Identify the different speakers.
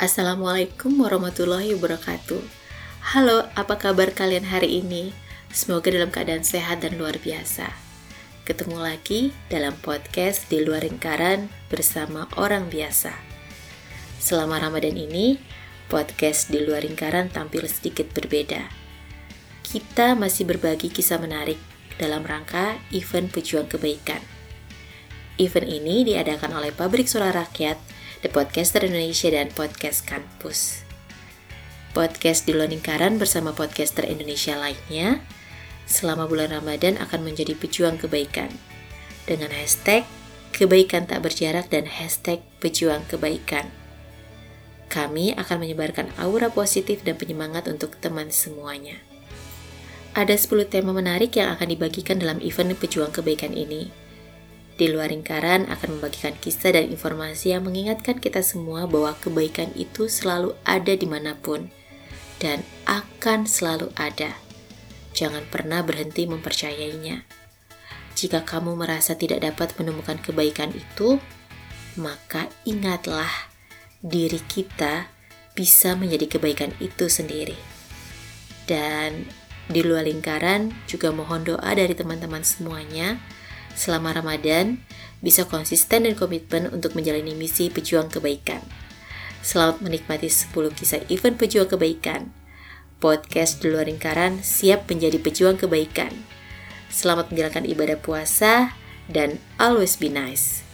Speaker 1: Assalamualaikum warahmatullahi wabarakatuh. Halo, apa kabar kalian hari ini? Semoga dalam keadaan sehat dan luar biasa. Ketemu lagi dalam podcast di luar lingkaran bersama orang biasa. Selama Ramadan ini, podcast di luar lingkaran tampil sedikit berbeda. Kita masih berbagi kisah menarik dalam rangka event pejuang kebaikan. Event ini diadakan oleh Pabrik Suara Rakyat The Podcaster Indonesia dan Podcast Kampus. Podcast di luar lingkaran bersama podcaster Indonesia lainnya selama bulan Ramadan akan menjadi pejuang kebaikan dengan hashtag kebaikan tak berjarak dan hashtag pejuang kebaikan. Kami akan menyebarkan aura positif dan penyemangat untuk teman semuanya. Ada 10 tema menarik yang akan dibagikan dalam event pejuang kebaikan ini di luar lingkaran akan membagikan kisah dan informasi yang mengingatkan kita semua bahwa kebaikan itu selalu ada di mana pun dan akan selalu ada. Jangan pernah berhenti mempercayainya. Jika kamu merasa tidak dapat menemukan kebaikan itu, maka ingatlah diri kita bisa menjadi kebaikan itu sendiri. Dan di luar lingkaran juga mohon doa dari teman-teman semuanya selama Ramadan bisa konsisten dan komitmen untuk menjalani misi pejuang kebaikan. Selamat menikmati 10 kisah event pejuang kebaikan. Podcast di luar lingkaran siap menjadi pejuang kebaikan. Selamat menjalankan ibadah puasa dan always be nice.